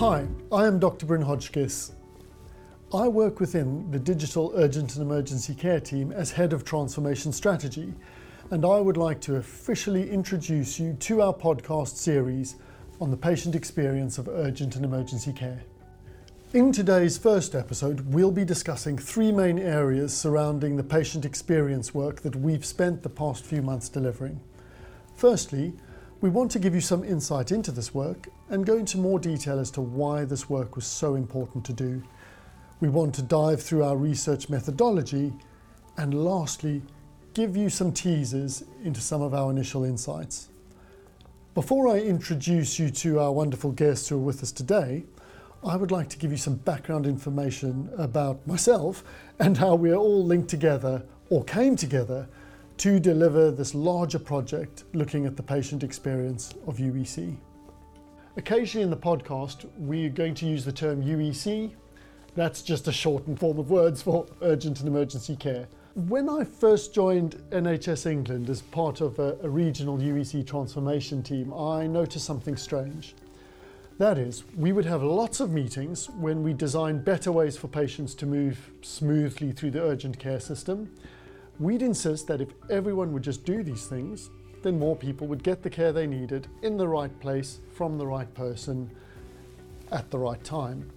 Hi, I am Dr. Bryn Hodgkiss. I work within the Digital Urgent and Emergency Care team as Head of Transformation Strategy, and I would like to officially introduce you to our podcast series on the patient experience of urgent and emergency care. In today's first episode, we'll be discussing three main areas surrounding the patient experience work that we've spent the past few months delivering. Firstly, we want to give you some insight into this work and go into more detail as to why this work was so important to do. We want to dive through our research methodology and lastly, give you some teasers into some of our initial insights. Before I introduce you to our wonderful guests who are with us today, I would like to give you some background information about myself and how we are all linked together or came together to deliver this larger project looking at the patient experience of UEC. Occasionally in the podcast, we're going to use the term UEC. That's just a shortened form of words for urgent and emergency care. When I first joined NHS England as part of a, a regional UEC transformation team, I noticed something strange. That is, we would have lots of meetings when we designed better ways for patients to move smoothly through the urgent care system We'd insist that if everyone would just do these things, then more people would get the care they needed in the right place from the right person at the right time.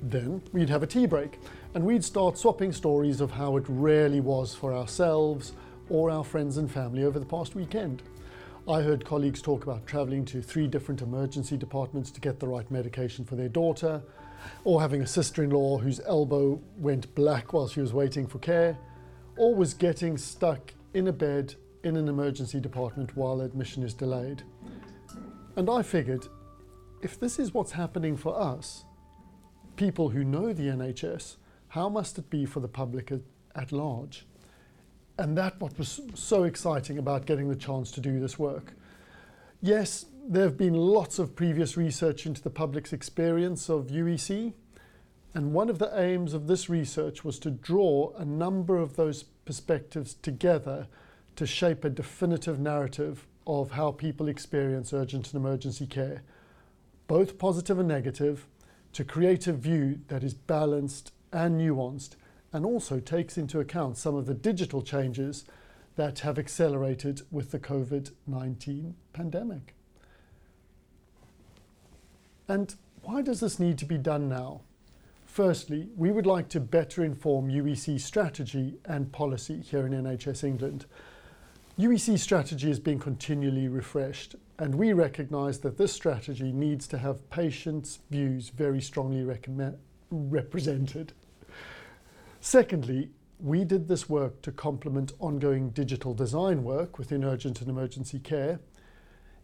Then we'd have a tea break and we'd start swapping stories of how it really was for ourselves or our friends and family over the past weekend. I heard colleagues talk about travelling to three different emergency departments to get the right medication for their daughter, or having a sister in law whose elbow went black while she was waiting for care or was getting stuck in a bed in an emergency department while admission is delayed. And I figured if this is what's happening for us, people who know the NHS, how must it be for the public at, at large? And that what was so exciting about getting the chance to do this work. Yes, there have been lots of previous research into the public's experience of UEC, and one of the aims of this research was to draw a number of those perspectives together to shape a definitive narrative of how people experience urgent and emergency care, both positive and negative, to create a view that is balanced and nuanced and also takes into account some of the digital changes that have accelerated with the COVID 19 pandemic. And why does this need to be done now? Firstly, we would like to better inform UEC strategy and policy here in NHS England. UEC strategy is being continually refreshed, and we recognise that this strategy needs to have patients' views very strongly represented. Secondly, we did this work to complement ongoing digital design work within urgent and emergency care.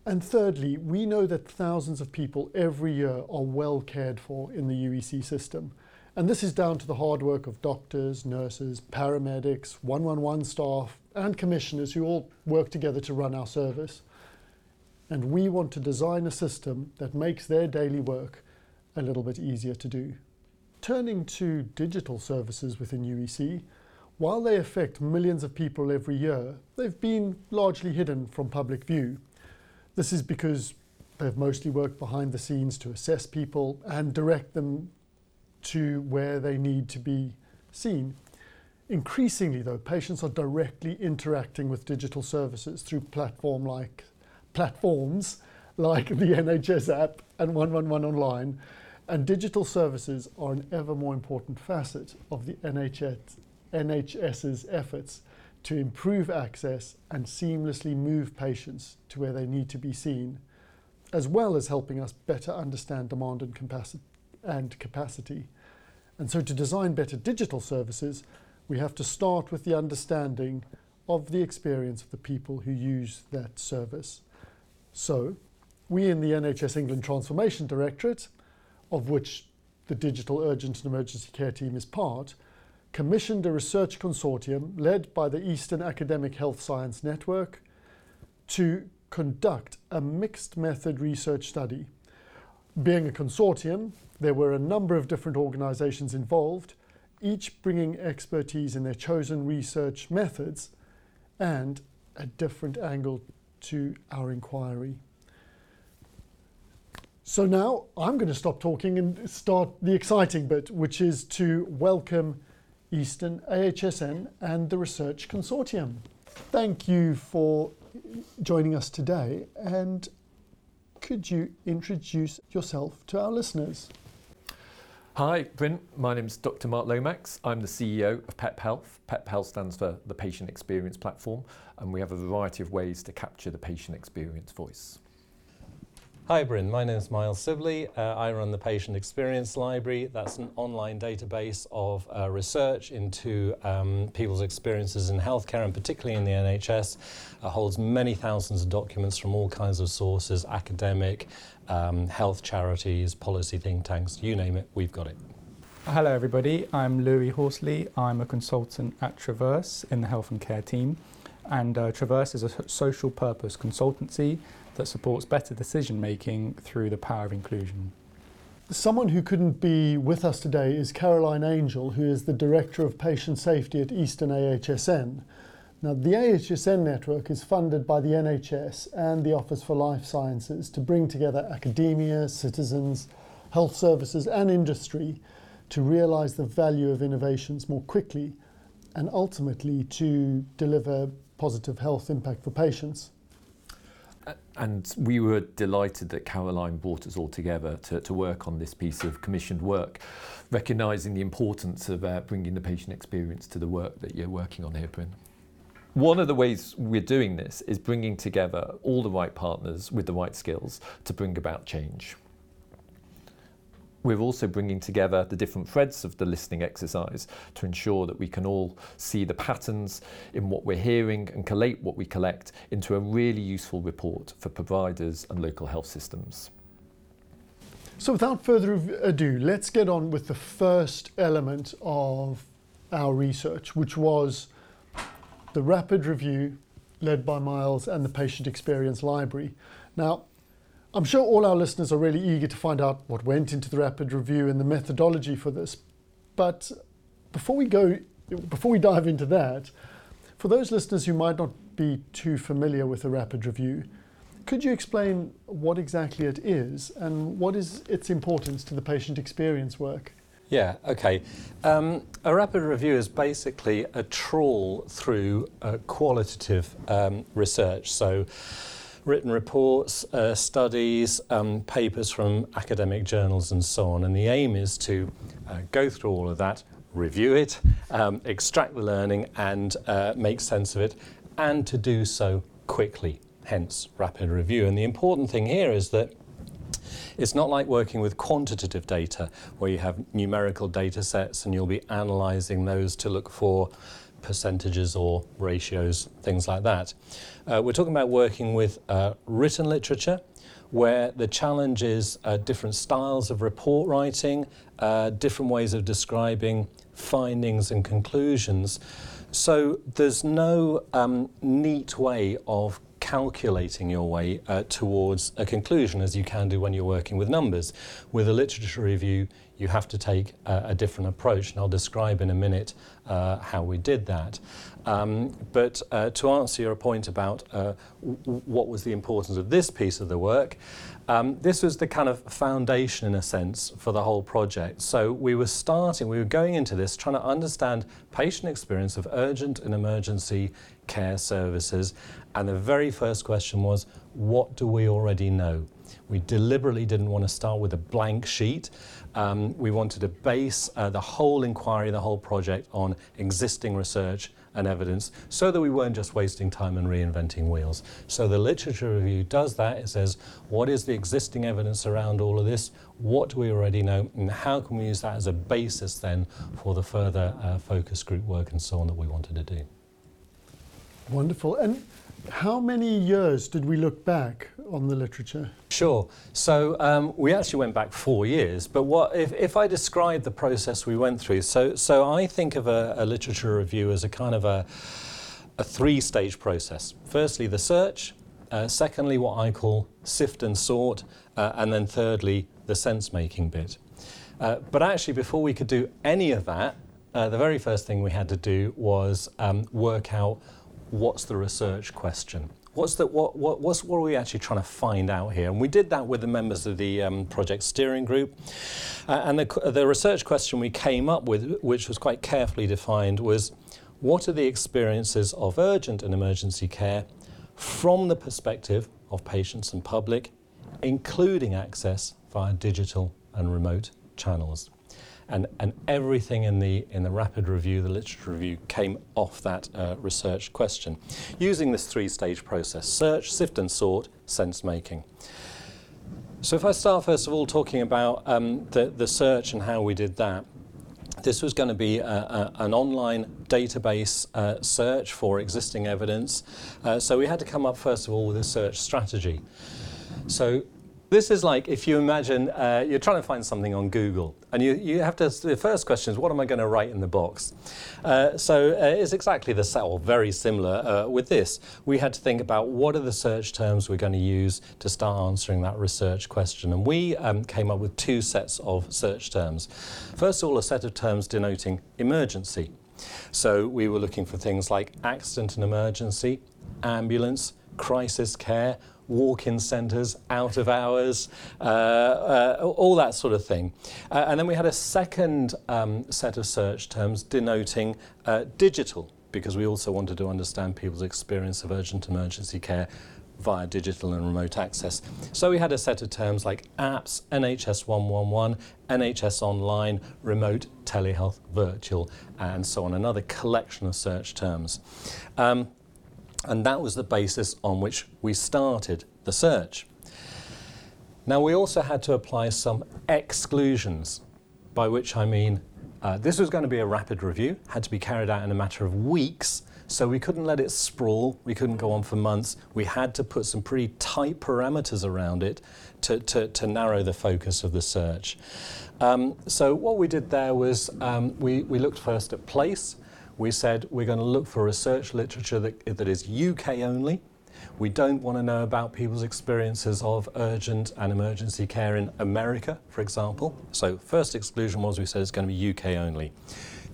And thirdly, we know that thousands of people every year are well cared for in the UEC system. And this is down to the hard work of doctors, nurses, paramedics, 111 staff, and commissioners who all work together to run our service. And we want to design a system that makes their daily work a little bit easier to do. Turning to digital services within UEC, while they affect millions of people every year, they've been largely hidden from public view. This is because they've mostly worked behind the scenes to assess people and direct them to where they need to be seen. Increasingly, though, patients are directly interacting with digital services through platform like platforms like the NHS app and 111 online, and digital services are an ever more important facet of the NHS, NHS's efforts to improve access and seamlessly move patients to where they need to be seen, as well as helping us better understand demand and capacity. And, capacity. and so to design better digital services, we have to start with the understanding of the experience of the people who use that service. So, we in the NHS England Transformation Directorate, of which the Digital Urgent and Emergency Care team is part, commissioned a research consortium led by the Eastern Academic Health Science Network to conduct a mixed method research study. Being a consortium, there were a number of different organizations involved, each bringing expertise in their chosen research methods and a different angle to our inquiry. So now I'm going to stop talking and start the exciting bit, which is to welcome Eastern AHSN and the Research Consortium. Thank you for joining us today and could you introduce yourself to our listeners? Hi, Bryn. My name is Dr. Mark Lomax. I'm the CEO of PEP Health. PEP Health stands for the Patient Experience Platform, and we have a variety of ways to capture the patient experience voice. Hi, Bryn. My name is Miles Sibley. Uh, I run the Patient Experience Library. That's an online database of uh, research into um, people's experiences in healthcare and particularly in the NHS. It holds many thousands of documents from all kinds of sources academic, um, health charities, policy think tanks, you name it, we've got it. Hello, everybody. I'm Louis Horsley. I'm a consultant at Traverse in the health and care team. And uh, Traverse is a social purpose consultancy that supports better decision making through the power of inclusion. Someone who couldn't be with us today is Caroline Angel, who is the Director of Patient Safety at Eastern AHSN. Now, the AHSN network is funded by the NHS and the Office for Life Sciences to bring together academia, citizens, health services, and industry to realise the value of innovations more quickly and ultimately to deliver positive health impact for patients and we were delighted that Caroline brought us all together to, to work on this piece of commissioned work, recognising the importance of uh, bringing the patient experience to the work that you're working on here, Bryn. One of the ways we're doing this is bringing together all the right partners with the right skills to bring about change. We're also bringing together the different threads of the listening exercise to ensure that we can all see the patterns in what we're hearing and collate what we collect into a really useful report for providers and local health systems. So without further ado, let's get on with the first element of our research, which was the rapid review led by Miles and the Patient Experience Library. Now, I'm sure all our listeners are really eager to find out what went into the rapid review and the methodology for this. But before we go, before we dive into that, for those listeners who might not be too familiar with the rapid review, could you explain what exactly it is and what is its importance to the patient experience work? Yeah, okay. Um, a rapid review is basically a trawl through uh, qualitative um, research. So written reports, uh, studies, um, papers from academic journals, and so on. And the aim is to uh, go through all of that, review it, um, extract the learning, and uh, make sense of it, and to do so quickly, hence rapid review. And the important thing here is that it's not like working with quantitative data where you have numerical data sets and you'll be analyzing those to look for percentages or ratios, things like that. Uh, we're talking about working with uh, written literature where the challenge is uh, different styles of report writing, uh, different ways of describing findings and conclusions. So there's no um, neat way of calculating your way uh, towards a conclusion as you can do when you're working with numbers. With a literature review, you have to take a, a different approach, and I'll describe in a minute uh, how we did that. Um, but uh, to answer your point about uh, what was the importance of this piece of the work, um, this was the kind of foundation, in a sense, for the whole project. So we were starting, we were going into this trying to understand patient experience of urgent and emergency care services. And the very first question was, what do we already know? We deliberately didn't want to start with a blank sheet. Um, we wanted to base uh, the whole inquiry, the whole project on existing research and evidence so that we weren't just wasting time and reinventing wheels. So the literature review does that. It says, what is the existing evidence around all of this? What do we already know? And how can we use that as a basis then for the further uh, focus group work and so on that we wanted to do? Wonderful. And how many years did we look back on the literature? Sure. So um, we actually went back four years. But what if, if I describe the process we went through? So, so I think of a, a literature review as a kind of a, a three-stage process. Firstly, the search. Uh, secondly, what I call sift and sort. Uh, and then thirdly, the sense-making bit. Uh, but actually, before we could do any of that, uh, the very first thing we had to do was um, work out what's the research question? what's the what, what what's what are we actually trying to find out here? And we did that with the members of the um, project steering group. Uh, and the, the research question we came up with, which was quite carefully defined, was what are the experiences of urgent and emergency care from the perspective of patients and public, including access via digital and remote channels? And, and everything in the, in the rapid review, the literature review, came off that uh, research question using this three stage process search, sift and sort, sense making. So, if I start first of all talking about um, the, the search and how we did that, this was going to be a, a, an online database uh, search for existing evidence. Uh, so we had to come up first of all with a search strategy. So this is like if you imagine uh, you're trying to find something on Google, and you, you have to. The first question is, what am I going to write in the box? Uh, so uh, it's exactly the same, or very similar uh, with this. We had to think about what are the search terms we're going to use to start answering that research question, and we um, came up with two sets of search terms. First of all, a set of terms denoting emergency. So we were looking for things like accident and emergency, ambulance, crisis care walk-in centres, out of hours, uh, uh, all that sort of thing. Uh, and then we had a second um, set of search terms denoting uh, digital, because we also wanted to understand people's experience of urgent emergency care via digital and remote access. So we had a set of terms like apps, NHS 111, NHS Online, remote telehealth, virtual, and so on, another collection of search terms. Um, and that was the basis on which we started the search. Now, we also had to apply some exclusions, by which I mean uh, this was going to be a rapid review, had to be carried out in a matter of weeks, so we couldn't let it sprawl, we couldn't go on for months. We had to put some pretty tight parameters around it to, to, to narrow the focus of the search. Um, so, what we did there was um, we, we looked first at place we said we're going to look for research literature that, that is UK only. We don't want to know about people's experiences of urgent and emergency care in America, for example. So, first exclusion was we said it's going to be UK only.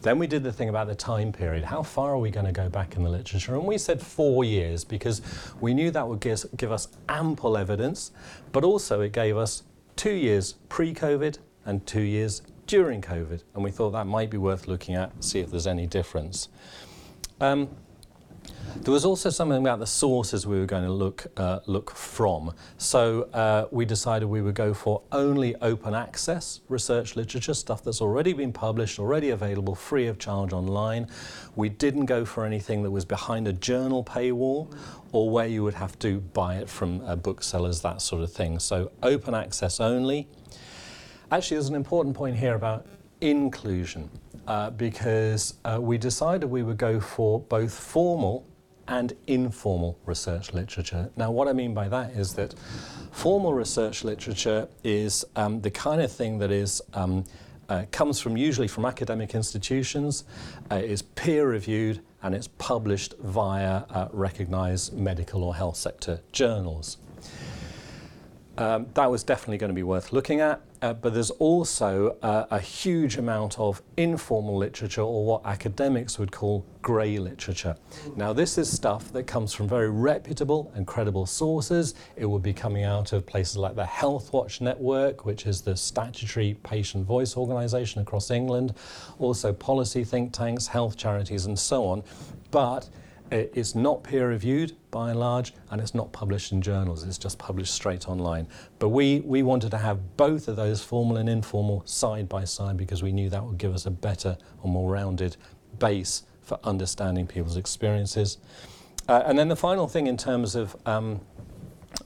Then we did the thing about the time period. How far are we going to go back in the literature? And we said four years because we knew that would give, give us ample evidence, but also it gave us two years pre COVID and two years during COVID, and we thought that might be worth looking at, see if there's any difference. Um, there was also something about the sources we were going to look, uh, look from. So uh, we decided we would go for only open access research literature, stuff that's already been published, already available free of charge online. We didn't go for anything that was behind a journal paywall or where you would have to buy it from uh, booksellers, that sort of thing. So open access only. Actually, there's an important point here about inclusion uh, because uh, we decided we would go for both formal and informal research literature. Now, what I mean by that is that formal research literature is um, the kind of thing that is um, uh, comes from usually from academic institutions, uh, is peer reviewed, and it's published via uh, recognized medical or health sector journals. Um, that was definitely going to be worth looking at, uh, but there's also uh, a huge amount of informal literature, or what academics would call grey literature. Now, this is stuff that comes from very reputable and credible sources. It would be coming out of places like the Healthwatch Network, which is the statutory patient voice organisation across England, also policy think tanks, health charities, and so on. But it's not peer reviewed by and large, and it's not published in journals, it's just published straight online. But we, we wanted to have both of those, formal and informal, side by side because we knew that would give us a better or more rounded base for understanding people's experiences. Uh, and then the final thing in terms of um,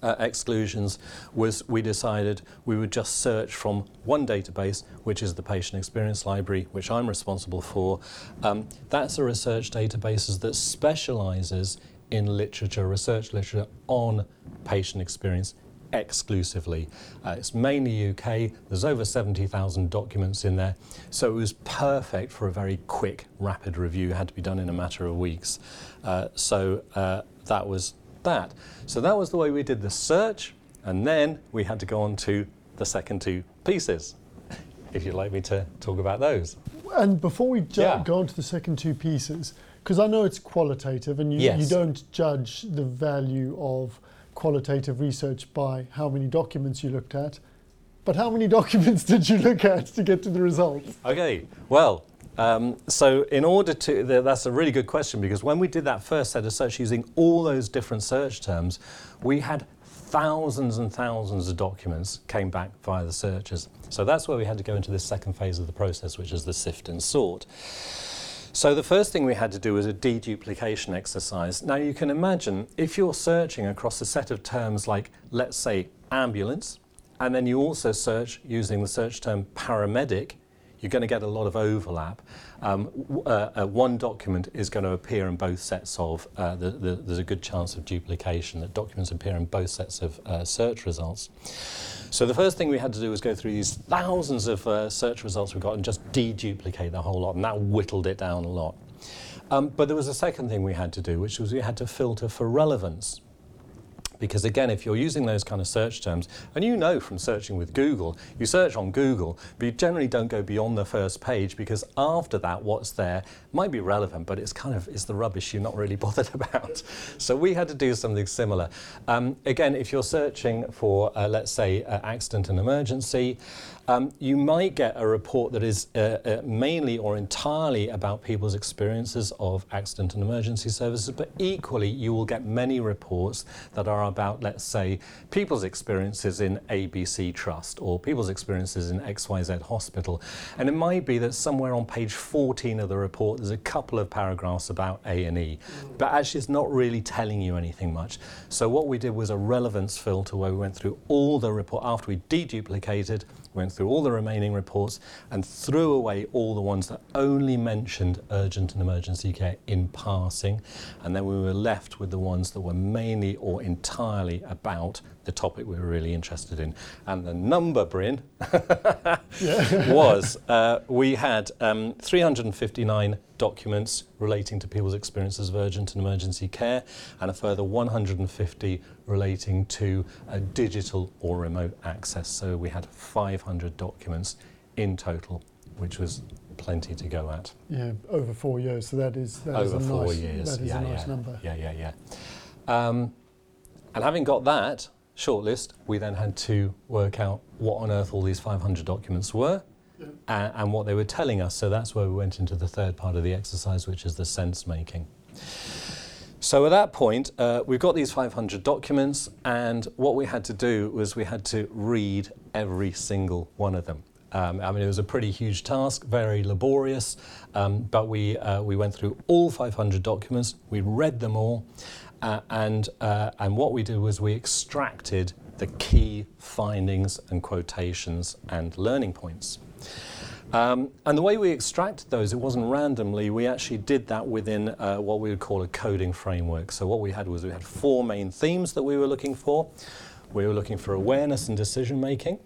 uh, exclusions was we decided we would just search from one database, which is the Patient Experience Library, which I'm responsible for. Um, that's a research database that specializes in literature, research literature on patient experience exclusively. Uh, it's mainly UK, there's over 70,000 documents in there, so it was perfect for a very quick, rapid review, it had to be done in a matter of weeks. Uh, so uh, that was that. So that was the way we did the search, and then we had to go on to the second two pieces. If you'd like me to talk about those. And before we ju- Yeah. go on to the second two pieces, Because I know it's qualitative and you, Yes. you don't judge the value of qualitative research by how many documents you looked at, but how many documents did you look at to get to the results? Okay, well, um, so in order to, th- that's a really good question because when we did that first set of search using all those different search terms, we had thousands and thousands of documents came back via the searches. So that's where we had to go into this second phase of the process, which is the sift and sort. So the first thing we had to do was a deduplication exercise. Now you can imagine if you're searching across a set of terms like, let's say, ambulance, and then you also search using the search term paramedic, you're going to get a lot of overlap. Um, uh, uh, one document is going to appear in both sets of, uh, the, the, there's a good chance of duplication, that documents appear in both sets of uh, search results. So the first thing we had to do was go through these thousands of uh, search results we got and just deduplicate the whole lot, and that whittled it down a lot. Um, but there was a second thing we had to do, which was we had to filter for relevance. Because again, if you're using those kind of search terms, and you know from searching with Google, you search on Google, but you generally don't go beyond the first page because after that, what's there might be relevant, but it's kind of it's the rubbish you're not really bothered about. So we had to do something similar. Um, again, if you're searching for, uh, let's say, uh, accident and emergency, um, you might get a report that is uh, uh, mainly or entirely about people's experiences of accident and emergency services, but equally you will get many reports that are about, let's say, people's experiences in ABC Trust or people's experiences in XYZ Hospital. And it might be that somewhere on page 14 of the report there's a couple of paragraphs about A&E, but actually it's not really telling you anything much. So what we did was a relevance filter where we went through all the report after we deduplicated went through all the remaining reports and threw away all the ones that only mentioned urgent and emergency care in passing. And then we were left with the ones that were mainly or entirely about the topic we were really interested in. And the number, Bryn, was uh, we had um, 359 documents relating to people's experiences of urgent and emergency care, and a further 150 relating to uh, digital or remote access. So we had 500 documents in total, which was plenty to go at. Yeah, over four years. So that is that is Over a four nice, years. That is yeah, a nice yeah. number. Yeah, yeah, yeah. Um, and having got that shortlist, we then had to work out what on earth all these 500 documents were Yeah. and, and what they were telling us. So that's where we went into the third part of the exercise, which is the sense making. So at that point, uh, we've got these 500 documents, and what we had to do was we had to read every single one of them. Um, I mean, it was a pretty huge task, very laborious, um, but we, uh, we went through all 500 documents, we read them all, uh, and, uh, and what we did was we extracted the key findings and quotations and learning points. Um, and the way we extracted those, it wasn't randomly. We actually did that within uh, what we would call a coding framework. So what we had was we had four main themes that we were looking for. We were looking for awareness and decision making.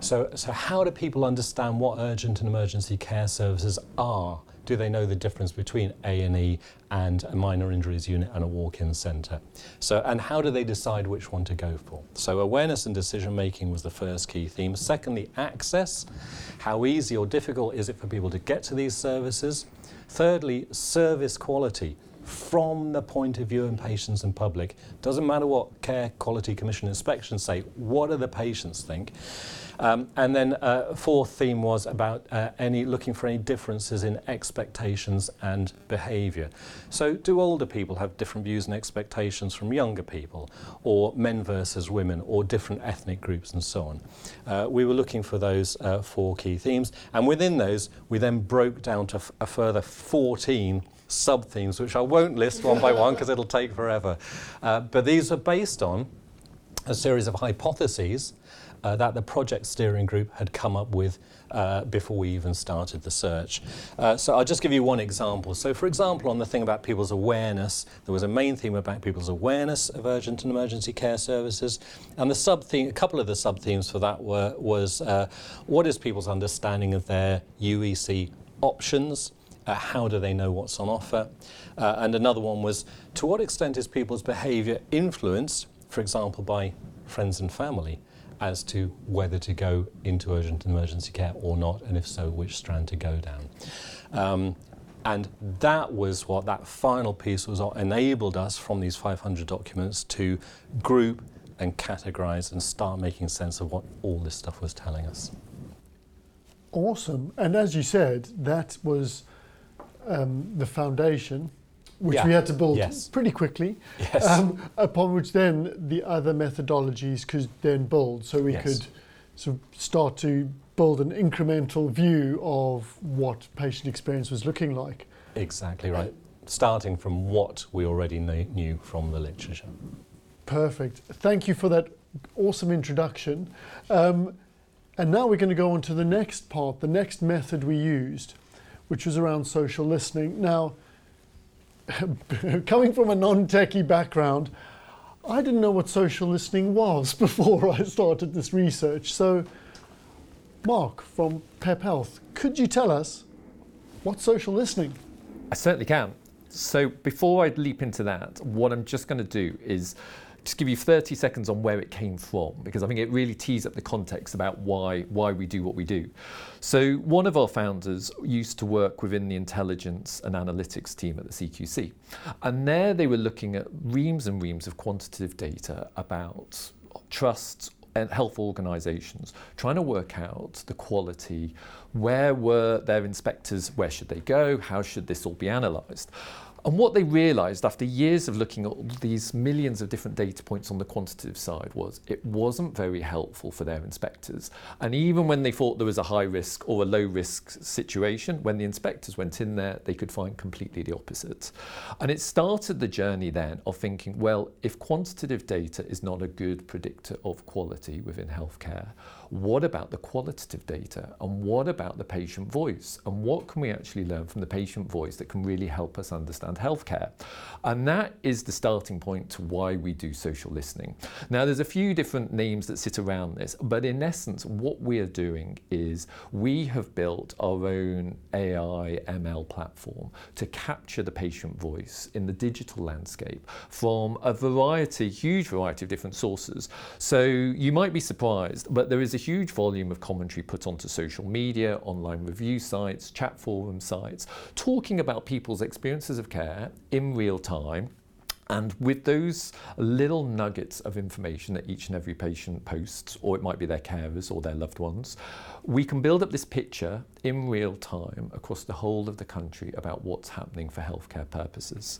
So, so how do people understand what urgent and emergency care services are? Do they know the difference between A&E and a minor injuries unit and a walk-in centre? So, and how do they decide which one to go for? So awareness and decision making was the first key theme. Secondly, access. How easy or difficult is it for people to get to these services? Thirdly, service quality from the point of view of patients and public. Doesn't matter what Care Quality Commission inspections say, what do the patients think? Um, and then uh, fourth theme was about uh, any looking for any differences in expectations and behaviour. So do older people have different views and expectations from younger people, or men versus women, or different ethnic groups and so on? Uh, we were looking for those uh, four key themes, and within those we then broke down to a further 14 sub-themes, which I won't list one by one because it'll take forever. Uh, but these are based on a series of hypotheses uh, that the project steering group had come up with uh, before we even started the search. Uh, so I'll just give you one example. So, for example, on the thing about people's awareness, there was a main theme about people's awareness of urgent and emergency care services, and the sub theme, a couple of the sub themes for that were was uh, what is people's understanding of their UEC options. Uh, how do they know what's on offer? Uh, and another one was to what extent is people's behaviour influenced, for example, by friends and family, as to whether to go into urgent and emergency care or not, and if so, which strand to go down. Um, And that was what that final piece was enabled us from these 500 documents to group and categorize and start making sense of what all this stuff was telling us. Awesome. And as you said, that was um, the foundation, which Yeah. we had to build Yes. pretty quickly, Yes. um, upon which then the other methodologies could then build. So we Yes. could sort of start to build an incremental view of what patient experience was looking like. exactly right. Starting from what we already knew, knew from the literature. Perfect. Thank you for that awesome introduction. Um, and now we're going to go on to the next part, the next method we used, which was around social listening. Now, coming from a non techie background, I didn't know what social listening was before I started this research. So, Mark from PEP Health, could you tell us what's social listening? I certainly can. So before I leap into that, what I'm just going to do is just give you 30 seconds on where it came from because I think it really tees up the context about why why we do what we do. So one of our founders used to work within the intelligence and analytics team at the CQC. And there they were looking at reams and reams of quantitative data about trust and health organisations trying to work out the quality where were their inspectors where should they go how should this all be analysed and what they realised after years of looking at these millions of different data points on the quantitative side was it wasn't very helpful for their inspectors. And even when they thought there was a high risk or a low risk situation, when the inspectors went in there, they could find completely the opposite. And it started the journey then of thinking, well, if quantitative data is not a good predictor of quality within healthcare, what about the qualitative data? And what about the patient voice? And what can we actually learn from the patient voice that can really help us understand healthcare? And that is the starting point to why we do social listening. Now there's a few different names that sit around this but in essence what we are doing is we have built our own AI ML platform to capture the patient voice in the digital landscape from a variety huge variety of different sources. So you might be surprised but there is a huge volume of commentary put onto social media, online review sites, chat forum sites, talking about people's experiences of care in real time. And with those little nuggets of information that each and every patient posts, or it might be their carers or their loved ones, we can build up this picture in real time across the whole of the country about what's happening for healthcare purposes.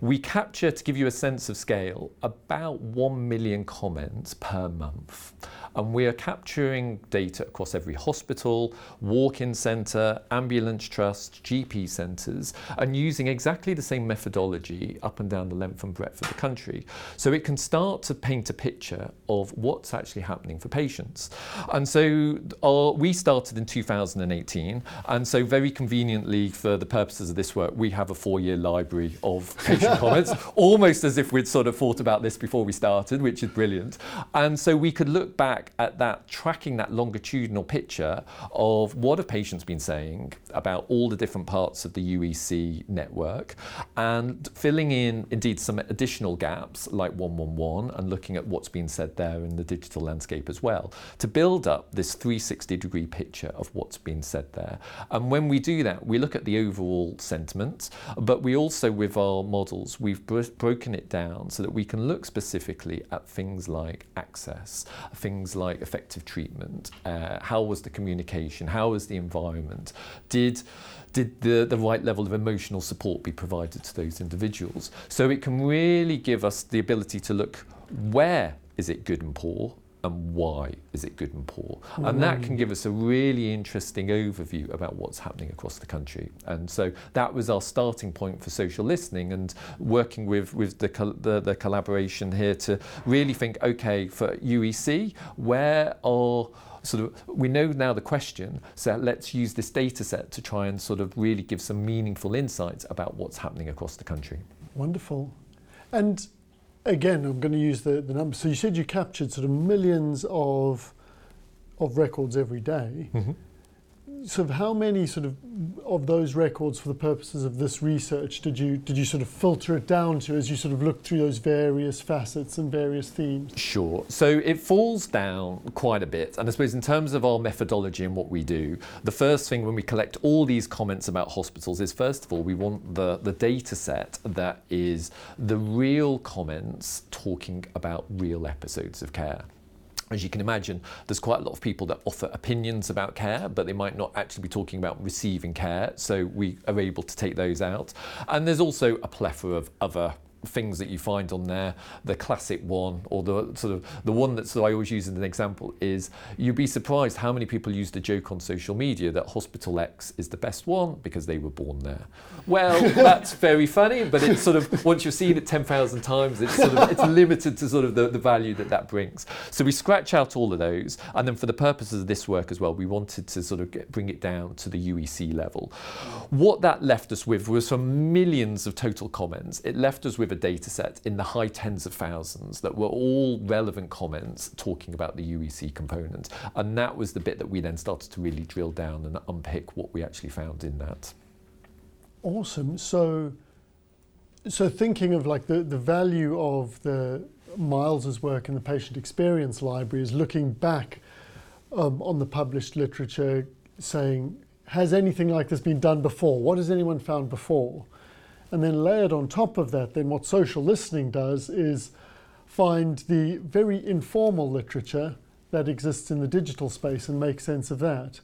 We capture, to give you a sense of scale, about 1 million comments per month. And we are capturing data across every hospital, walk-in centre, ambulance trust, GP centres, and using exactly the same methodology up and down the length and breadth of the country. So it can start to paint a picture of what's actually happening for patients. And so our, we started in 2018, and so very conveniently for the purposes of this work, we have a four-year library of patient comments, almost as if we'd sort of thought about this before we started, which is brilliant. And so we could look back at that, tracking that longitudinal picture of what have patients been saying about all the different parts of the UEC network, and filling in indeed some additional gaps like 111 and looking at what's been said there in the digital landscape as well, to build up this 360 degree picture of what's been said there. And when we do that, we look at the overall sentiment, but we also, with our models, we've bro- broken it down so that we can look specifically at things like access, things like effective treatment, uh, how was the communication, how was the environment, did did the, the right level of emotional support be provided to those individuals? So it can really give us the ability to look where is it good and poor and why is it good and poor? And that can give us a really interesting overview about what's happening across the country. And so that was our starting point for social listening and working with, with the, the, the collaboration here to really think okay, for UEC, where are sort of we know now the question so let's use this data set to try and sort of really give some meaningful insights about what's happening across the country Wonderful. And again, I'm going to use the, the numbers. So you said you captured sort of millions of of records every day. Mm-hmm. Sort of how many sort of of those records for the purposes of this research did you did you sort of filter it down to as you sort of looked through those various facets and various themes? Sure. So it falls down quite a bit. And I suppose in terms of our methodology and what we do, the first thing when we collect all these comments about hospitals is first of all, we want the, the data set that is the real comments talking about real episodes of care as you can imagine, there's quite a lot of people that offer opinions about care, but they might not actually be talking about receiving care. So we are able to take those out. And there's also a plethora of other things that you find on there, the classic one, or the sort of the one that I always use as an example is you'd be surprised how many people use the joke on social media that Hospital X is the best one because they were born there. Well, that's very funny, but it's sort of once you've seen it ten thousand times, it's sort of it's limited to sort of the, the value that that brings. So we scratch out all of those, and then for the purposes of this work as well, we wanted to sort of get, bring it down to the UEC level. What that left us with was from millions of total comments. It left us with a data set in the high tens of thousands that were all relevant comments talking about the UEC component. And that was the bit that we then started to really drill down and unpick what we actually found in that. Awesome. So, so thinking of like the, the value of the Miles's work in the patient experience library is looking back um, on the published literature, saying, has anything like this been done before? What has anyone found before? And then layered on top of that, then what social listening does is find the very informal literature that exists in the digital space and make sense of that.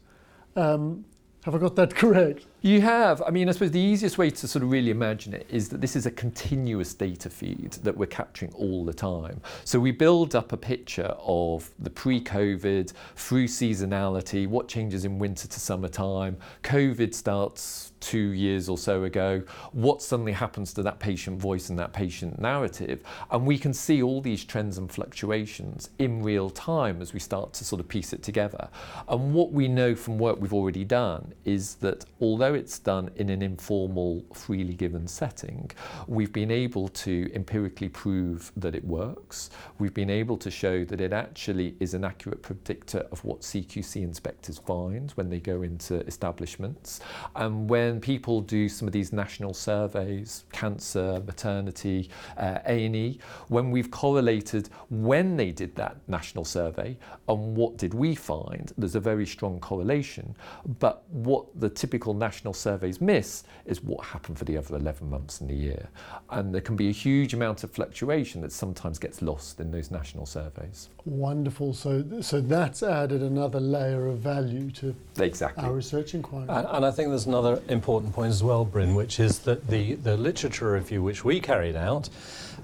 Um, have I got that correct? You have. I mean, I suppose the easiest way to sort of really imagine it is that this is a continuous data feed that we're capturing all the time. So we build up a picture of the pre-COVID, through seasonality, what changes in winter to summertime. COVID starts two years or so ago, what suddenly happens to that patient voice and that patient narrative. And we can see all these trends and fluctuations in real time as we start to sort of piece it together. And what we know from work we've already done is that although although it's done in an informal, freely given setting, we've been able to empirically prove that it works. We've been able to show that it actually is an accurate predictor of what CQC inspectors find when they go into establishments. And when people do some of these national surveys, cancer, maternity, uh, A&E, when we've correlated when they did that national survey and what did we find, there's a very strong correlation. But what the typical national national surveys miss is what happened for the other 11 months in the year. And there can be a huge amount of fluctuation that sometimes gets lost in those national surveys. Wonderful. So, so that's added another layer of value to exactly. our research inquiry. And, and I think there's another important point as well, Bryn, which is that the, the literature review which we carried out,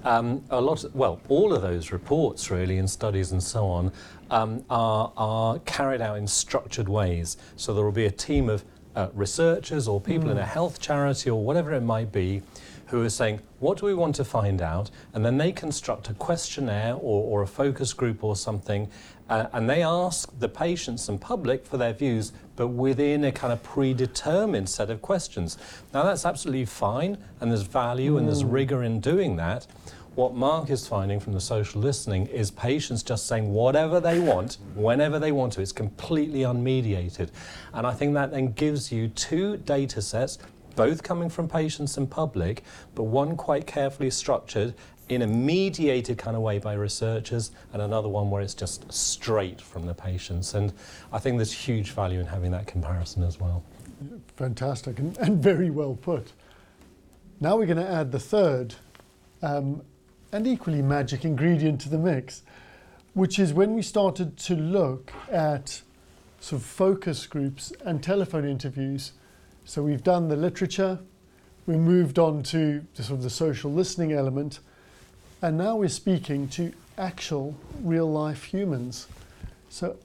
um, a lot, of, well, all of those reports really and studies and so on um, are, are carried out in structured ways. So there will be a team of uh, researchers or people mm. in a hmm. health charity or whatever it might be who are saying, what do we want to find out? And then they construct a questionnaire or, or a focus group or something, uh, and they ask the patients and public for their views, but within a kind of predetermined set of questions. Now, that's absolutely fine, and there's value mm. and there's hmm. rigor in doing that. What Mark is finding from the social listening is patients just saying whatever they want, whenever they want to. It's completely unmediated. And I think that then gives you two data sets, both coming from patients and public, but one quite carefully structured in a mediated kind of way by researchers, and another one where it's just straight from the patients. And I think there's huge value in having that comparison as well. Fantastic and, and very well put. Now we're going to add the third um, and equally magic ingredient to the mix, which is when we started to look at sort of focus groups and telephone interviews. So we've done the literature, we moved on to the sort of the social listening element, and now we're speaking to actual real life humans. So,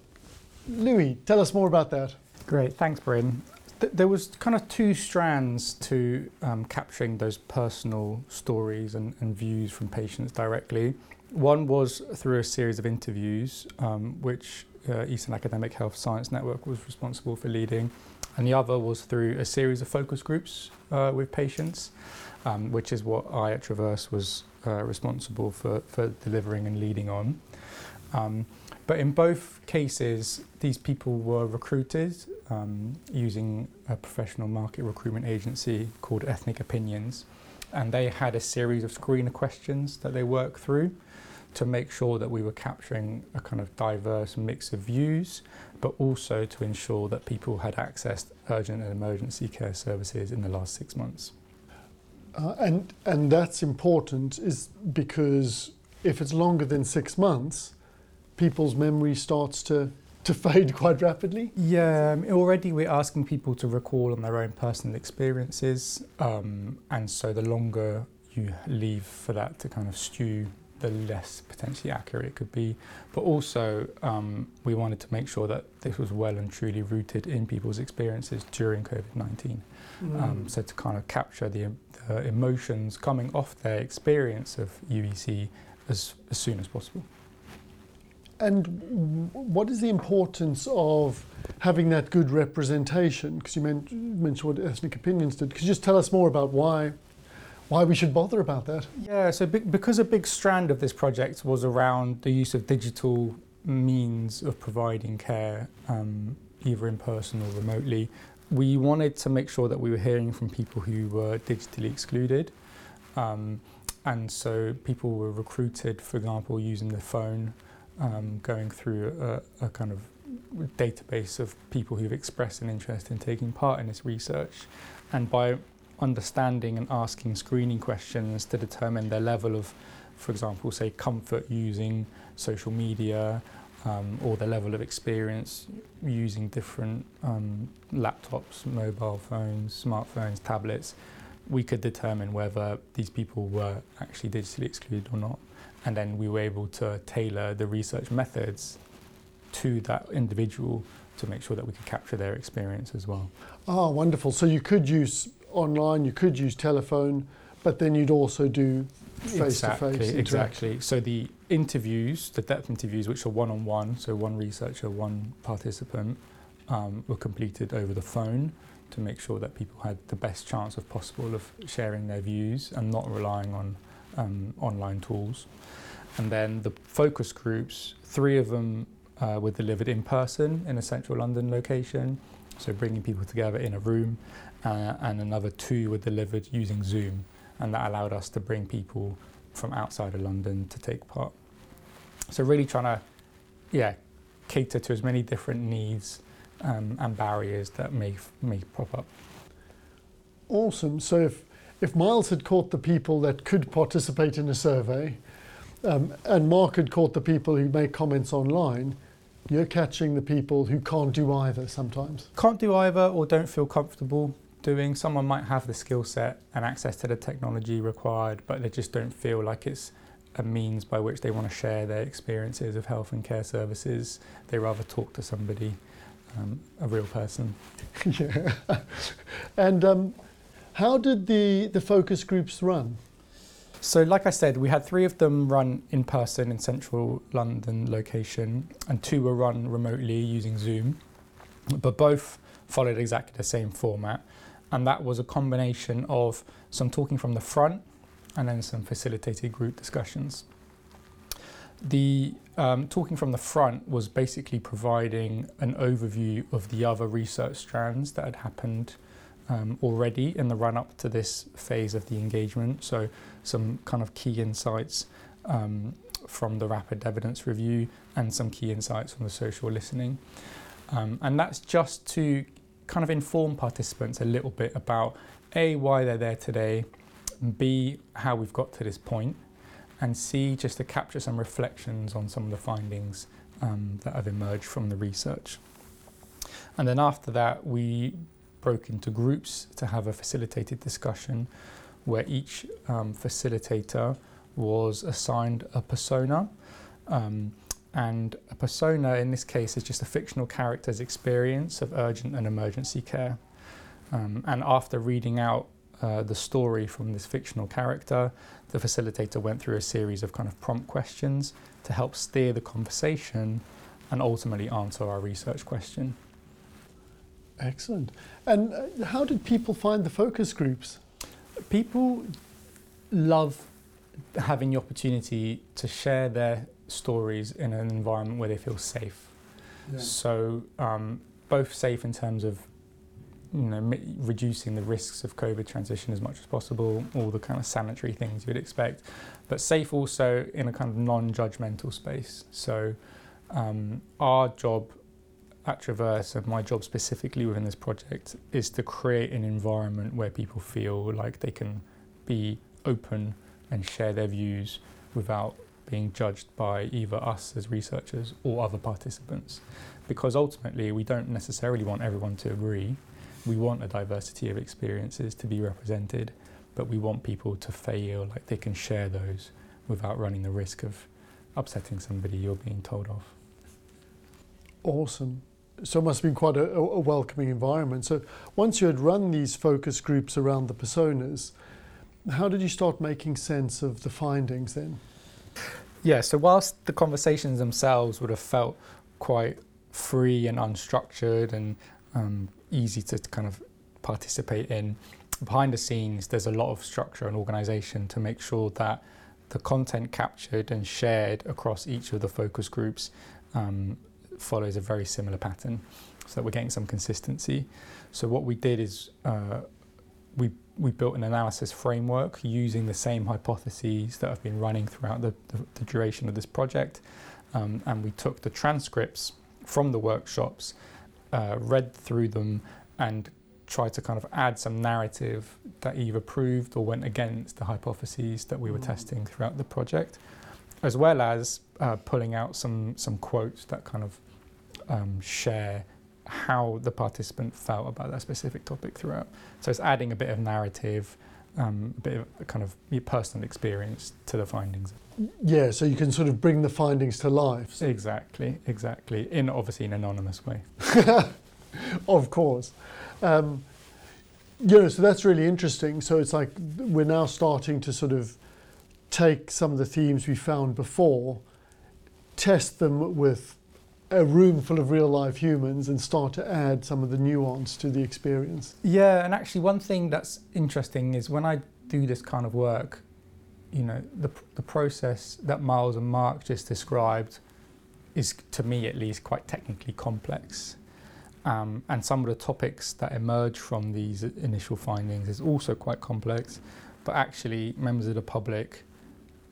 Louis, tell us more about that. Great, thanks, Bryn there was kind of two strands to um, capturing those personal stories and, and, views from patients directly. One was through a series of interviews, um, which uh, Eastern Academic Health Science Network was responsible for leading, and the other was through a series of focus groups uh, with patients, um, which is what I at Traverse was uh, responsible for, for delivering and leading on. But in both cases, these people were recruited um, using a professional market recruitment agency called Ethnic Opinions. And they had a series of screener questions that they worked through to make sure that we were capturing a kind of diverse mix of views, but also to ensure that people had accessed urgent and emergency care services in the last six months. Uh, and and that's important is because if it's longer than six months, people's memory starts to to fade quite rapidly. Yeah, um, already we're asking people to recall on their own personal experiences, um, and so the longer you leave for that to kind of stew, the less potentially accurate it could be. But also, um, we wanted to make sure that this was well and truly rooted in people's experiences during COVID 19. Mm. Um, so, to kind of capture the, the emotions coming off their experience of UEC as, as soon as possible. And what is the importance of having that good representation? Because you mentioned what ethnic opinions did. Could you just tell us more about why, why we should bother about that? Yeah, so be- because a big strand of this project was around the use of digital means of providing care, um, either in person or remotely, we wanted to make sure that we were hearing from people who were digitally excluded. Um, and so people were recruited, for example, using the phone, um, going through a, a kind of database of people who've expressed an interest in taking part in this research. And by understanding and asking screening questions to determine their level of, for example, say comfort using social media um, or the level of experience using different um, laptops, mobile phones, smartphones, tablets, we could determine whether these people were actually digitally excluded or not. And then we were able to tailor the research methods to that individual to make sure that we could capture their experience as well. Ah, wonderful. So you could use online, you could use telephone, but then you'd also do face to face. Exactly, exactly. So the interviews, the depth interviews, which are one on one, so one researcher, one participant, um, were completed over the phone to make sure that people had the best chance of possible of sharing their views and not relying on um, online tools. And then the focus groups, three of them uh, were delivered in person in a central London location, so bringing people together in a room, uh, and another two were delivered using Zoom, and that allowed us to bring people from outside of London to take part. So really trying to, yeah, cater to as many different needs um, and barriers that may may pop up. Awesome. So if, if Miles had caught the people that could participate in a survey, um, and Mark had caught the people who make comments online, you're catching the people who can't do either sometimes. Can't do either or don't feel comfortable doing. Someone might have the skill set and access to the technology required, but they just don't feel like it's a means by which they want to share their experiences of health and care services. They rather talk to somebody, um, a real person. yeah. and um, how did the, the focus groups run? So, like I said, we had three of them run in person in central London location, and two were run remotely using Zoom, but both followed exactly the same format. And that was a combination of some talking from the front and then some facilitated group discussions. The um, talking from the front was basically providing an overview of the other research strands that had happened um, already in the run up to this phase of the engagement. So, some kind of key insights um, from the rapid evidence review and some key insights from the social listening. Um, and that's just to kind of inform participants a little bit about A, why they're there today, B, how we've got to this point, and C, just to capture some reflections on some of the findings um, that have emerged from the research. And then after that, we broke into groups to have a facilitated discussion where each um, facilitator was assigned a persona. Um, and a persona in this case is just a fictional character's experience of urgent and emergency care. Um, and after reading out uh, the story from this fictional character, the facilitator went through a series of kind of prompt questions to help steer the conversation and ultimately answer our research question. Excellent. And uh, how did people find the focus groups? People love having the opportunity to share their stories in an environment where they feel safe. So um, both safe in terms of you know mi- reducing the risks of COVID transmission as much as possible, all the kind of sanitary things you'd expect, but safe also in a kind of non-judgmental space. So um, our job at Traverse and my job specifically within this project is to create an environment where people feel like they can be open and share their views without being judged by either us as researchers or other participants. Because ultimately, we don't necessarily want everyone to agree. We want a diversity of experiences to be represented, but we want people to feel like they can share those without running the risk of upsetting somebody you're being told off. Awesome. So it must have been quite a, a welcoming environment. So once you had run these focus groups around the personas, how did you start making sense of the findings then? Yeah, so whilst the conversations themselves would have felt quite free and unstructured and um, easy to kind of participate in, behind the scenes there's a lot of structure and organisation to make sure that the content captured and shared across each of the focus groups um, follows a very similar pattern, so that we're getting some consistency. So what we did is uh, we we built an analysis framework using the same hypotheses that have been running throughout the, the, the duration of this project. Um, and we took the transcripts from the workshops, uh, read through them, and tried to kind of add some narrative that either proved or went against the hypotheses that we were Mm. testing throughout the project, as well as uh, pulling out some, some quotes that kind of um, share how the participant felt about that specific topic throughout. So it's adding a bit of narrative, um, a bit of a kind of your personal experience to the findings. Yeah, so you can sort of bring the findings to life. So- Exactly, exactly. In obviously an anonymous way. of course. Um, you know, so that's really interesting. So it's like we're now starting to sort of take some of the themes we found before, test them with a room full of real life humans, and start to add some of the nuance to the experience. Yeah, and actually, one thing that's interesting is when I do this kind of work, you know, the, the process that Miles and Mark just described is, to me at least, quite technically complex. Um, and some of the topics that emerge from these initial findings is also quite complex. But actually, members of the public,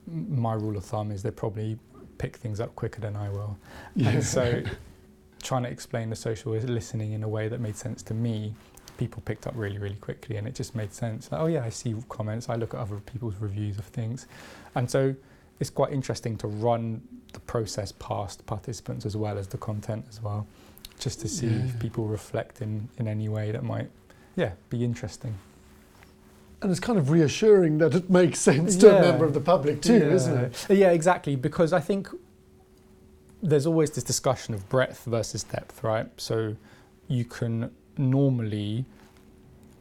my rule of thumb is they're probably pick things up quicker than I will. And so, trying to explain the social listening in a way that made sense to me, people picked up really, really quickly, and it just made sense. Like, oh yeah, I see comments. I look at other people's reviews of things, and so it's quite interesting to run the process past participants as well as the content as well, just to see Yeah. if people reflect in in any way that might, yeah, be interesting. And it's kind of reassuring that it makes sense to a member of the public too, isn't it? Yeah, exactly. Because I think there's always this discussion of breadth versus depth, right? So you can normally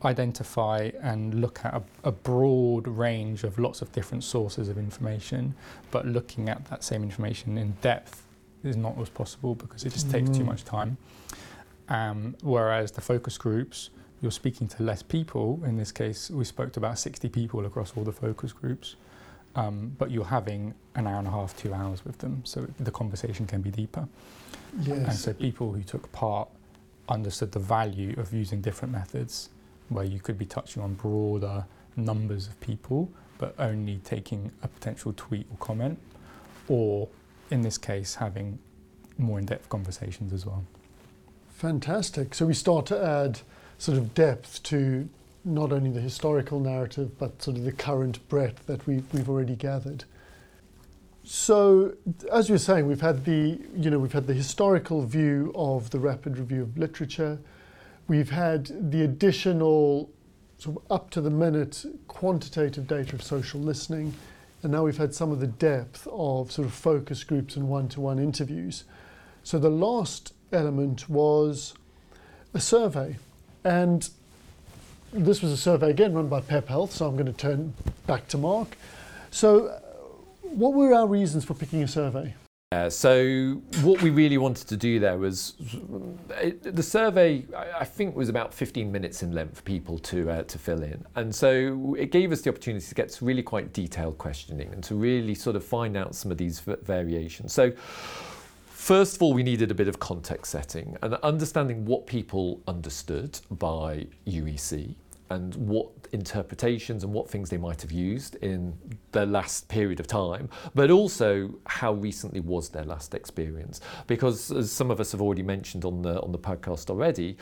identify and look at a, a broad range of lots of different sources of information, but looking at that same information in depth is not always possible because it just takes too Mm. much time. Um, whereas the focus groups, you're speaking to less people. In this case, we spoke to about 60 people across all the focus groups. Um, but you're having an hour and a half, two hours with them, so the conversation can be deeper. Yes. And so people who took part understood the value of using different methods where you could be touching on broader numbers of people, but only taking a potential tweet or comment, or in this case, having more in depth conversations as well. Fantastic. So we start to add sort of depth to not only the historical narrative, but sort of the current breadth that we've, we've already gathered. So, as you were saying, we've had the you know we've had the historical view of the rapid review of literature. We've had the additional sort of up to the minute quantitative data of social listening, and now we've had some of the depth of sort of focus groups and one-to-one interviews. So the last element was a survey, and this was a survey again run by Pep Health. So I'm going to turn back to Mark. So, what were our reasons for picking a survey? Uh, so what we really wanted to do there was it, the survey I think was about 15 minutes in length for people to uh, to fill in and so it gave us the opportunity to get really quite detailed questioning and to really sort of find out some of these variations so First of all, we needed a bit of context setting and understanding what people understood by UEC and what interpretations and what things they might have used in the last period of time, but also how recently was their last experience. Because as some of us have already mentioned on the on the podcast already,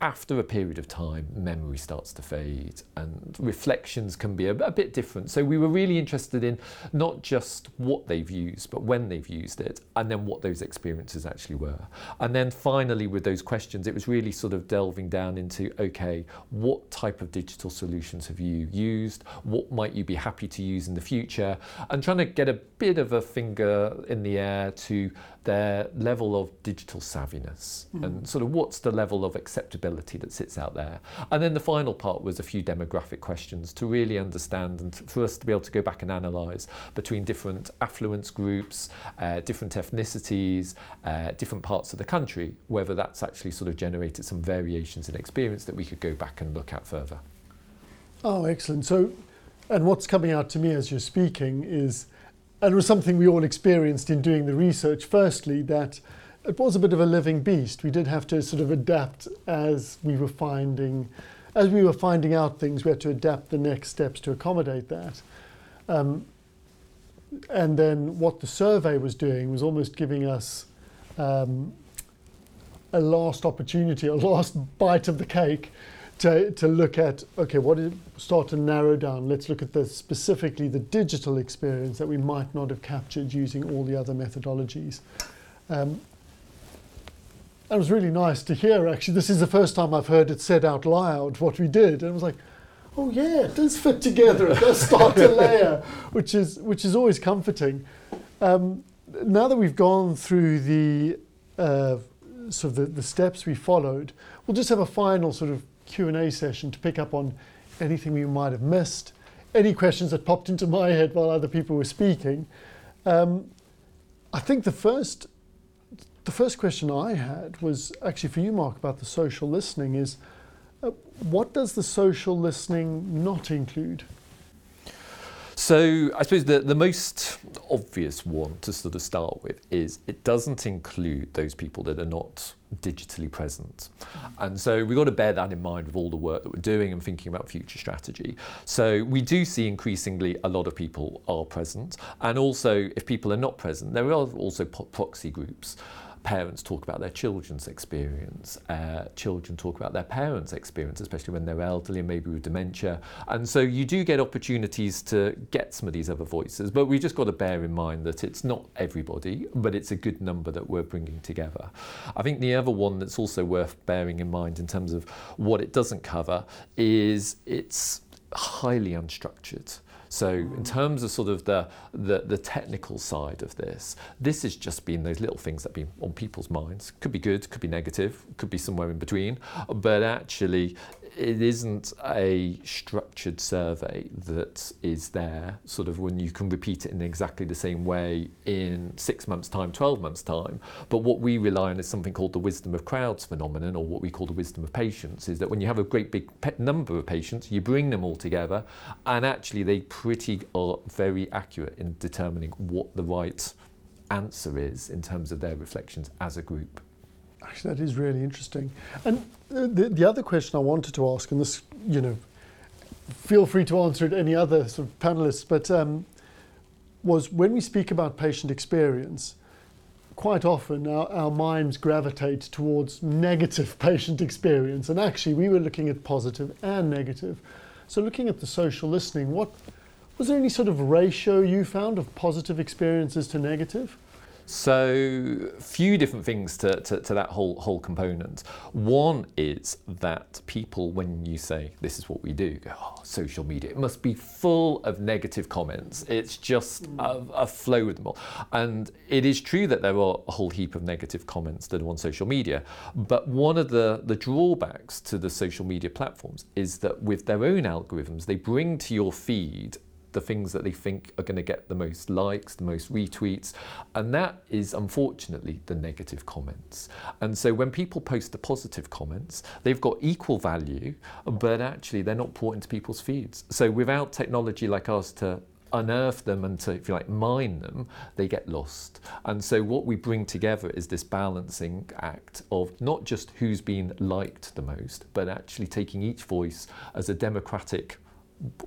after a period of time, memory starts to fade and reflections can be a, a, bit different. So we were really interested in not just what they've used, but when they've used it, and then what those experiences actually were. And then finally, with those questions, it was really sort of delving down into okay, what type of digital solutions have you used? What might you be happy to use in the future? And trying to get a bit of a finger in the air to their level of digital savviness mm. and sort of what's the level of acceptability that sits out there. And then the final part was a few demographic questions to really understand and for us to be able to go back and analyse between different affluence groups, uh, different ethnicities, uh, different parts of the country, whether that's actually sort of generated some variations in experience that we could go back and look at further. Oh, excellent. So, and what's coming out to me as you're speaking is and it was something we all experienced in doing the research. Firstly, that it was a bit of a living beast. We did have to sort of adapt as we were finding, as we were finding out things. We had to adapt the next steps to accommodate that. Um, and then what the survey was doing was almost giving us um, a last opportunity, a last bite of the cake to, to look at, okay, what is, start to narrow down. Let's look at the specifically the digital experience that we might not have captured using all the other methodologies. Um, it was really nice to hear, actually. This is the first time I've heard it said out loud what we did. And I was like, oh yeah, it does fit together. It does start to layer, which is, which is always comforting. Um, now that we've gone through the uh, sort of the, the steps we followed, we'll just have a final sort of Q&A session to pick up on anything we might have missed, any questions that popped into my head while other people were speaking. Um, I think the first, the first question I had was actually for you, Mark, about the social listening is, uh, what does the social listening not include? So I suppose the, the most obvious one to sort of start with is it doesn't include those people that are not digitally present. Mm-hmm. And so we've got to bear that in mind with all the work that we're doing and thinking about future strategy. So we do see increasingly a lot of people are present. And also, if people are not present, there are also proxy groups parents talk about their children's experience, uh, children talk about their parents' experience, especially when they're elderly and maybe with dementia. And so you do get opportunities to get some of these other voices, but we've just got to bear in mind that it's not everybody, but it's a good number that we're bringing together. I think the other one that's also worth bearing in mind in terms of what it doesn't cover is it's highly unstructured. So in terms of sort of the, the, the technical side of this, this has just been those little things that have been on people's minds. Could be good, could be negative, could be somewhere in between, but actually it isn't a structured survey that is there sort of when you can repeat it in exactly the same way in six months time 12 months time. But what we rely on is something called the wisdom of crowds phenomenon or what we call the wisdom of patients is that when you have a great big number of patients you bring them all together and actually they pretty are very accurate in determining what the right answer is in terms of their reflections as a group Actually, that is really interesting. And uh, the, the other question I wanted to ask, and this, you know, feel free to answer it any other sort of panelists, but um, was when we speak about patient experience, quite often our, our minds gravitate towards negative patient experience. And actually, we were looking at positive and negative. So, looking at the social listening, what was there any sort of ratio you found of positive experiences to negative? So, few different things to, to, to, that whole whole component. One is that people, when you say this is what we do, go, oh, social media, it must be full of negative comments. It's just hmm. a, a flow with them all. And it is true that there are a whole heap of negative comments that are on social media. But one of the, the drawbacks to the social media platforms is that with their own algorithms, they bring to your feed the things that they think are going to get the most likes, the most retweets, and that is unfortunately the negative comments. And so when people post the positive comments, they've got equal value, but actually they're not brought into people's feeds. So without technology like ours to unearth them and to, if you like, mine them, they get lost. And so what we bring together is this balancing act of not just who's been liked the most, but actually taking each voice as a democratic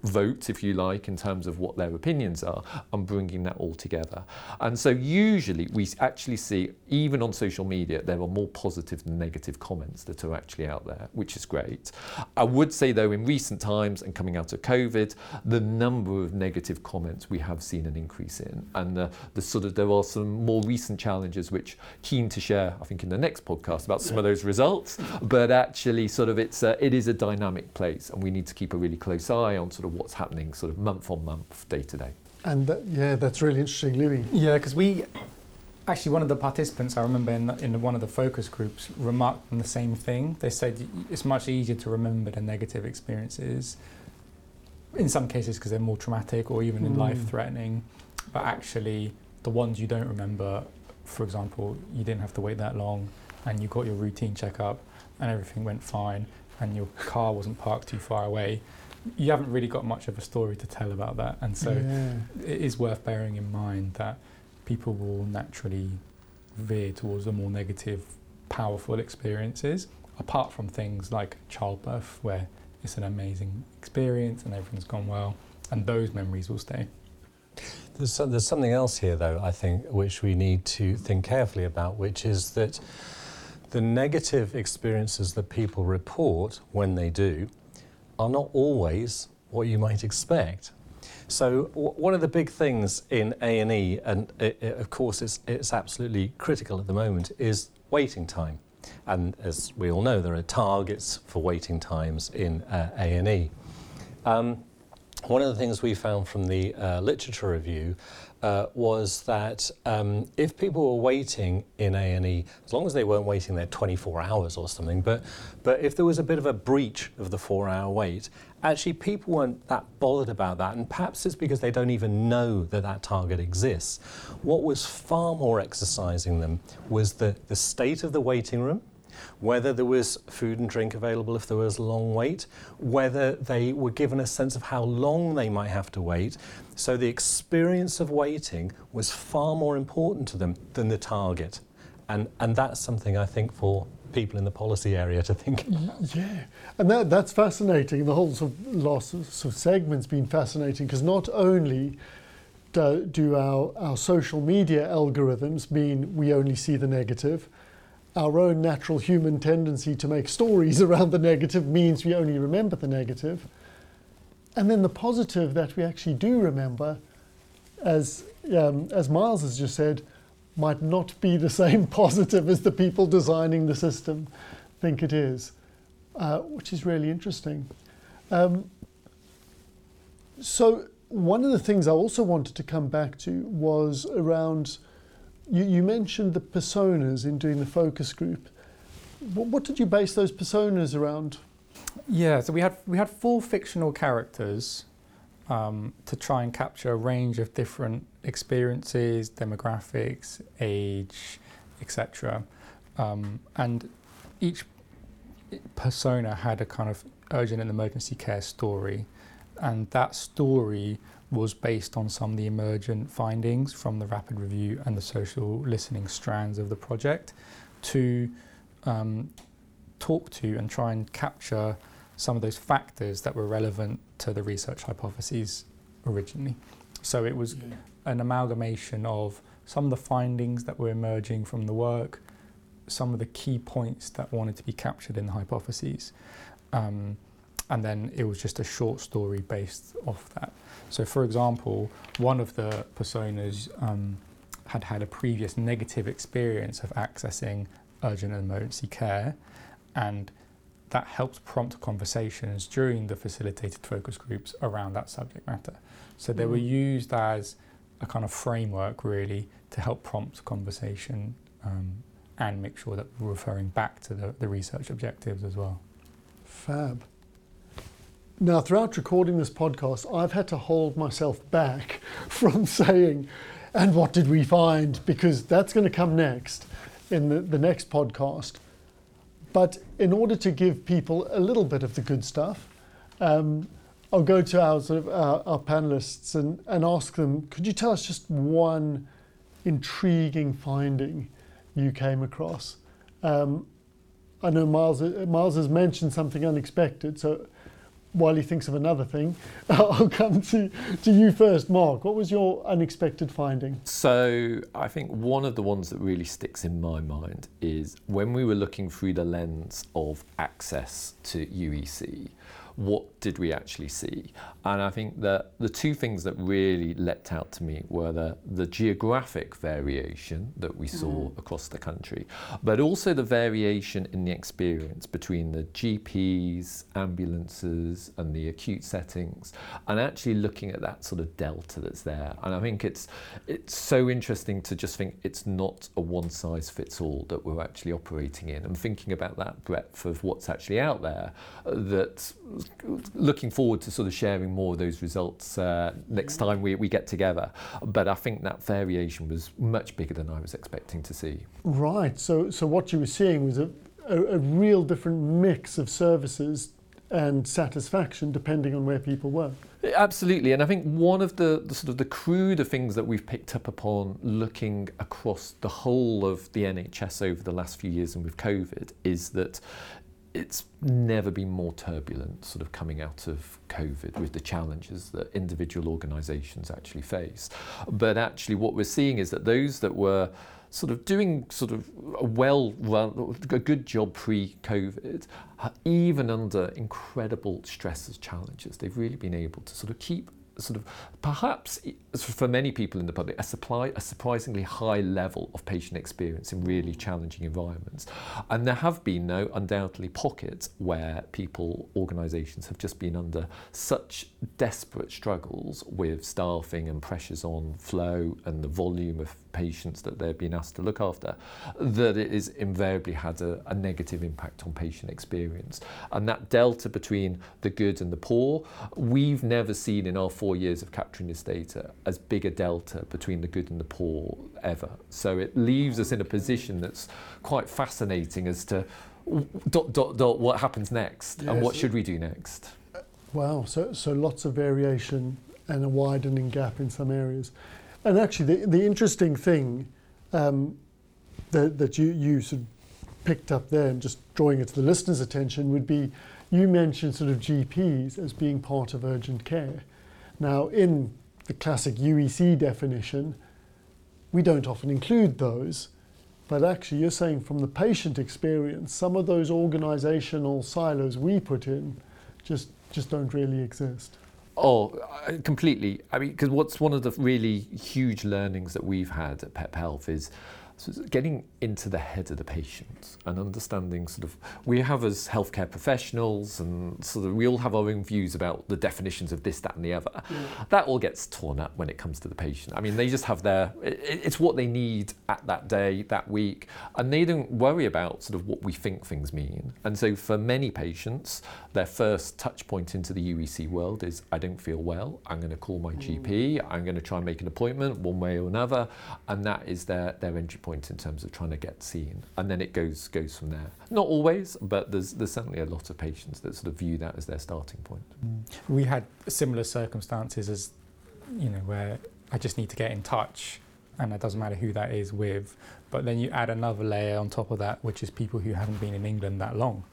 vote, if you like, in terms of what their opinions are, and bringing that all together. And so, usually, we actually see, even on social media, there are more positive than negative comments that are actually out there, which is great. I would say, though, in recent times and coming out of COVID, the number of negative comments we have seen an increase in. And the, the sort of, there are some more recent challenges which keen to share, I think, in the next podcast about some of those results. But actually, sort of, it's a, it is a dynamic place, and we need to keep a really close eye on sort of what's happening sort of month on month, day to day. And that, yeah, that's really interesting, Louis. Yeah, because we actually one of the participants I remember in, in one of the focus groups remarked on the same thing. They said it's much easier to remember the negative experiences in some cases because they're more traumatic or even mm. life threatening, but actually the ones you don't remember, for example, you didn't have to wait that long and you got your routine checkup and everything went fine and your car wasn't parked too far away you haven't really got much of a story to tell about that. And so yeah. it is worth bearing in mind that people will naturally veer towards the more negative, powerful experiences, apart from things like childbirth, where it's an amazing experience and everything's gone well, and those memories will stay. There's, there's something else here, though, I think, which we need to think carefully about, which is that the negative experiences that people report when they do are not always what you might expect. So one of the big things in A&E, and of course it's, it's absolutely critical at the moment, is waiting time. And as we all know, there are targets for waiting times in uh, A&E. Um, one of the things we found from the uh, literature review uh, was that um, if people were waiting in A&E, as long as they weren't waiting there 24 hours or something, but, but if there was a bit of a breach of the four-hour wait, actually people weren't that bothered about that, and perhaps it's because they don't even know that that target exists. What was far more exercising them was the, the state of the waiting room, whether there was food and drink available if there was a long wait, whether they were given a sense of how long they might have to wait. So the experience of waiting was far more important to them than the target. And, and that's something I think for people in the policy area to think mm, about. Yeah, and that, that's fascinating. The whole sort of last sort of segment's been fascinating because not only do, do our, our social media algorithms mean we only see the negative, our own natural human tendency to make stories around the negative means we only remember the negative. And then the positive that we actually do remember, as, um, as Miles has just said, might not be the same positive as the people designing the system think it is, uh, which is really interesting. Um, so, one of the things I also wanted to come back to was around you, you mentioned the personas in doing the focus group. What, what did you base those personas around? Yeah, so we had we had four fictional characters um, to try and capture a range of different experiences, demographics, age, etc. Um, and each persona had a kind of urgent and emergency care story, and that story was based on some of the emergent findings from the rapid review and the social listening strands of the project to um, talk to and try and capture some of those factors that were relevant to the research hypotheses originally. So it was yeah. an amalgamation of some of the findings that were emerging from the work, some of the key points that wanted to be captured in the hypotheses. Um, and then it was just a short story based off that. So, for example, one of the personas um, had had a previous negative experience of accessing urgent and emergency care, and that helps prompt conversations during the facilitated focus groups around that subject matter. So, they mm. were used as a kind of framework really to help prompt conversation um, and make sure that we're referring back to the, the research objectives as well. Fab. Now, throughout recording this podcast, I've had to hold myself back from saying, and what did we find? Because that's going to come next in the, the next podcast. But in order to give people a little bit of the good stuff, um, I'll go to our, sort of, our, our panelists and, and ask them could you tell us just one intriguing finding you came across? Um, I know Miles, Miles has mentioned something unexpected, so while he thinks of another thing, I'll come to, to you first, Mark. What was your unexpected finding? So, I think one of the ones that really sticks in my mind is when we were looking through the lens of access to UEC, what did we actually see? And I think that the two things that really leapt out to me were the, the geographic variation that we saw mm. across the country, but also the variation in the experience between the GPs, ambulances, and the acute settings, and actually looking at that sort of delta that's there. And I think it's it's so interesting to just think it's not a one size fits all that we're actually operating in, and thinking about that breadth of what's actually out there that looking forward to sort of sharing more of those results uh, next time we, we get together. But I think that variation was much bigger than I was expecting to see. Right. So, so what you were seeing was a, a, a real different mix of services and satisfaction depending on where people were. Absolutely, and I think one of the, the, sort of the cruder things that we've picked up upon looking across the whole of the NHS over the last few years and with COVID is that it's never been more turbulent sort of coming out of COVID with the challenges that individual organisations actually face. But actually what we're seeing is that those that were sort of doing sort of a well run, a good job pre-COVID, even under incredible stresses, challenges, they've really been able to sort of keep sort of perhaps for many people in the public a supply a surprisingly high level of patient experience in really challenging environments and there have been no undoubtedly pockets where people organizations have just been under such desperate struggles with staffing and pressures on flow and the volume of patients that they've been asked to look after, that it is invariably had a, a negative impact on patient experience. And that delta between the good and the poor, we've never seen in our four years of capturing this data as big a delta between the good and the poor ever. So it leaves us in a position that's quite fascinating as to dot, dot, dot, what happens next yes. and what should we do next. Wow, so, so lots of variation and a widening gap in some areas. And actually, the, the interesting thing um, that, that you, you sort of picked up there and just drawing it to the listener's attention would be you mentioned sort of GPs as being part of urgent care. Now, in the classic UEC definition, we don't often include those, but actually, you're saying from the patient experience, some of those organizational silos we put in just, just don't really exist. Oh, uh, completely. I mean, because what's one of the really huge learnings that we've had at Pep Health is so it's getting into the head of the patient and understanding sort of we have as healthcare professionals and sort of we all have our own views about the definitions of this, that, and the other. Yeah. That all gets torn up when it comes to the patient. I mean, they just have their it, it's what they need at that day, that week, and they don't worry about sort of what we think things mean. And so for many patients, their first touch point into the UEC world is I don't feel well. I'm going to call my mm. GP. I'm going to try and make an appointment one way or another, and that is their their entry point in terms of trying to get seen, and then it goes goes from there. Not always, but there's there's certainly a lot of patients that sort of view that as their starting point. Mm. We had similar circumstances as, you know, where I just need to get in touch, and it doesn't matter who that is with. But then you add another layer on top of that, which is people who haven't been in England that long,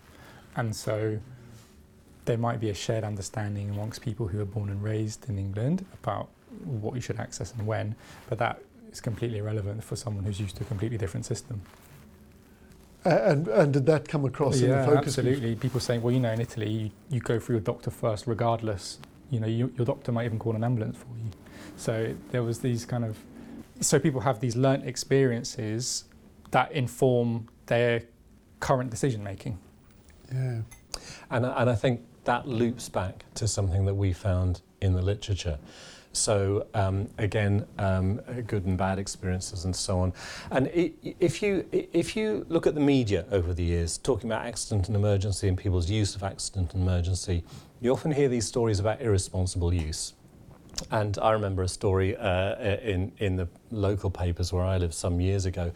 and so there might be a shared understanding amongst people who are born and raised in England about what you should access and when, but that is completely irrelevant for someone who's used to a completely different system. Uh, and, and did that come across yeah, in the focus? absolutely. People saying, well, you know, in Italy, you, you go through your doctor first, regardless. You know, you, your doctor might even call an ambulance for you. So there was these kind of, so people have these learnt experiences that inform their current decision making. Yeah. And, and I think that loops back to something that we found in the literature So um, again, um, good and bad experiences and so on. And if you if you look at the media over the years, talking about accident and emergency and people's use of accident and emergency, you often hear these stories about irresponsible use. And I remember a story uh, in, in the local papers where I lived some years ago,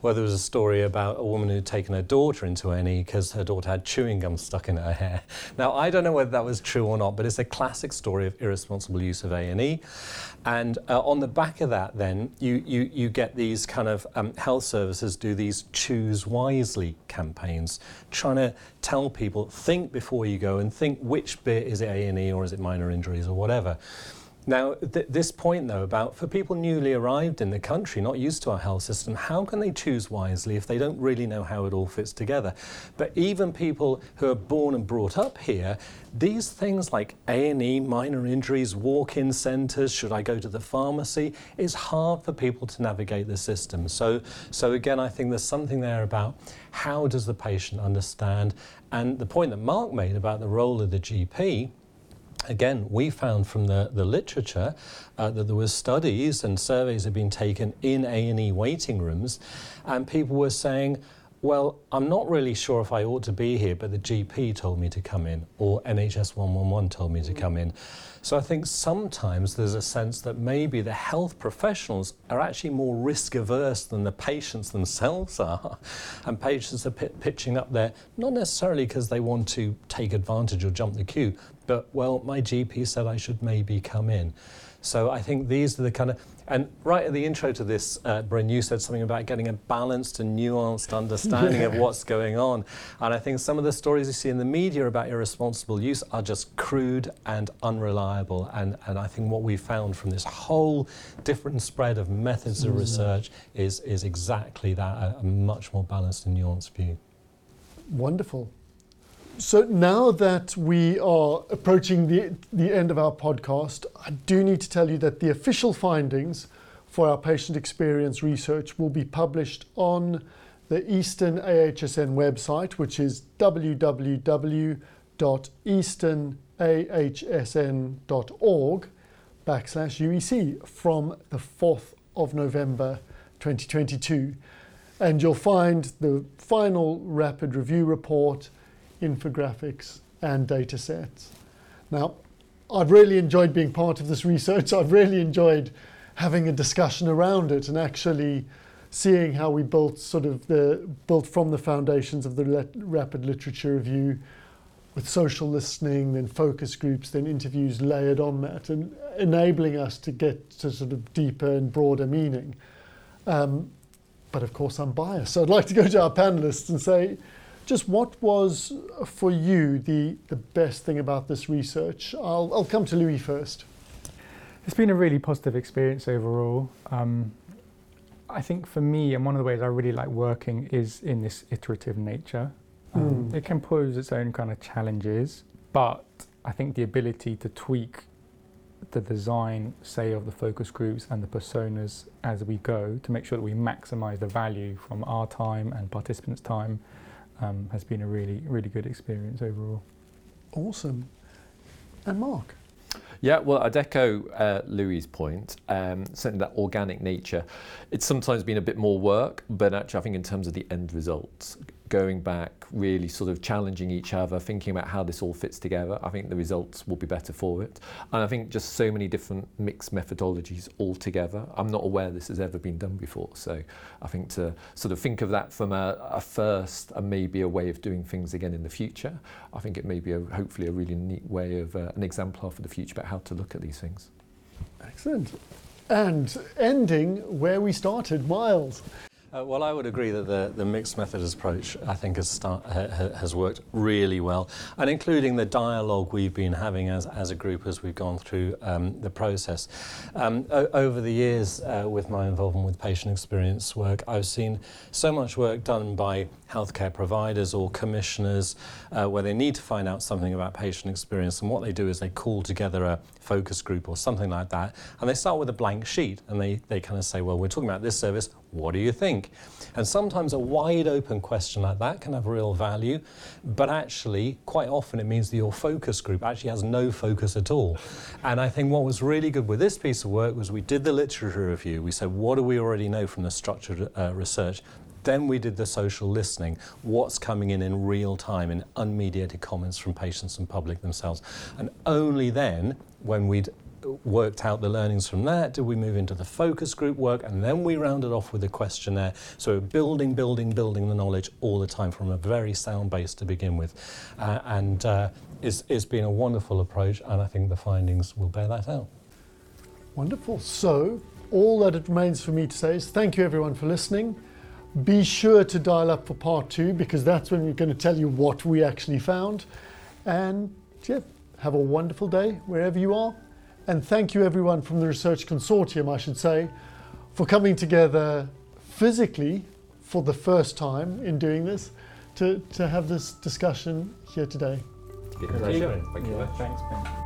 where there was a story about a woman who'd taken her daughter into A&E because her daughter had chewing gum stuck in her hair. Now, I don't know whether that was true or not, but it's a classic story of irresponsible use of A&E. And uh, on the back of that, then, you, you, you get these kind of um, health services do these choose wisely campaigns, trying to tell people, think before you go and think which bit is it A&E or is it minor injuries or whatever. Now, th this point though about for people newly arrived in the country, not used to our health system, how can they choose wisely if they don't really know how it all fits together? But even people who are born and brought up here, these things like A&E, minor injuries, walk-in centres, should I go to the pharmacy, it's hard for people to navigate the system. So, so again, I think there's something there about how does the patient understand? And the point that Mark made about the role of the GP, again, we found from the, the literature uh, that there were studies and surveys had been taken in A&E waiting rooms, and people were saying, well, I'm not really sure if I ought to be here, but the GP told me to come in, or NHS 111 told me to come in. So I think sometimes there's a sense that maybe the health professionals are actually more risk averse than the patients themselves are. And patients are pitching up there, not necessarily because they want to take advantage or jump the queue, but well, my GP said I should maybe come in. So I think these are the kind of, and right at the intro to this, uh, Bryn, you said something about getting a balanced and nuanced understanding of what's going on. And I think some of the stories you see in the media about irresponsible use are just crude and unreliable. And, and I think what we found from this whole different spread of methods of mm. research is, is exactly that, a, a much more balanced and nuanced view. Wonderful. So now that we are approaching the, the end of our podcast, I do need to tell you that the official findings for our patient experience research will be published on the Eastern AHSN website, which is www.easternahsn.org backslash UEC from the 4th of November 2022. And you'll find the final rapid review report infographics, and data sets. Now, I've really enjoyed being part of this research. I've really enjoyed having a discussion around it and actually seeing how we built sort of the built from the foundations of the rapid literature review with social listening, then focus groups, then interviews layered on that, and enabling us to get to sort of deeper and broader meaning. Um, but of course, I'm biased, so I'd like to go to our panelists and say, just what was for you the, the best thing about this research? I'll, I'll come to Louis first. It's been a really positive experience overall. Um, I think for me, and one of the ways I really like working is in this iterative nature. Um, mm. It can pose its own kind of challenges, but I think the ability to tweak the design, say, of the focus groups and the personas as we go to make sure that we maximize the value from our time and participants' time um, has been a really, really good experience overall. Awesome. And Mark? Yeah, well, I'd echo uh, Louis' point. Um, certainly, that organic nature. It's sometimes been a bit more work, but actually, I think in terms of the end results, going back, really sort of challenging each other, thinking about how this all fits together, I think the results will be better for it. And I think just so many different mixed methodologies all together. I'm not aware this has ever been done before. So I think to sort of think of that from a, a first and maybe a way of doing things again in the future, I think it may be a, hopefully a really neat way of uh, an exemplar for the future about how to look at these things. Excellent. And ending where we started, Miles. Uh, well, I would agree that the, the mixed methods approach, I think, has, start, ha, has worked really well, and including the dialogue we've been having as, as a group as we've gone through um, the process. Um, over the years, uh, with my involvement with patient experience work, I've seen so much work done by healthcare providers or commissioners uh, where they need to find out something about patient experience, and what they do is they call together a focus group or something like that, and they start with a blank sheet, and they, they kind of say, well, we're talking about this service, what do you think? And sometimes a wide open question like that can have real value, but actually, quite often it means that your focus group actually has no focus at all. And I think what was really good with this piece of work was we did the literature review. We said, what do we already know from the structured uh, research? Then we did the social listening, what's coming in in real time in unmediated comments from patients and public themselves. And only then, when we'd worked out the learnings from that, did we move into the focus group work, and then we rounded off with a questionnaire. So building, building, building the knowledge all the time from a very sound base to begin with. Uh, and uh, it's, it's been a wonderful approach, and I think the findings will bear that out. Wonderful. So, all that it remains for me to say is thank you everyone for listening. Be sure to dial up for part two because that's when we're going to tell you what we actually found. And yeah, have a wonderful day wherever you are. And thank you everyone from the Research Consortium, I should say, for coming together physically for the first time in doing this to, to have this discussion here today. Thank you. Yeah, thanks, Ben.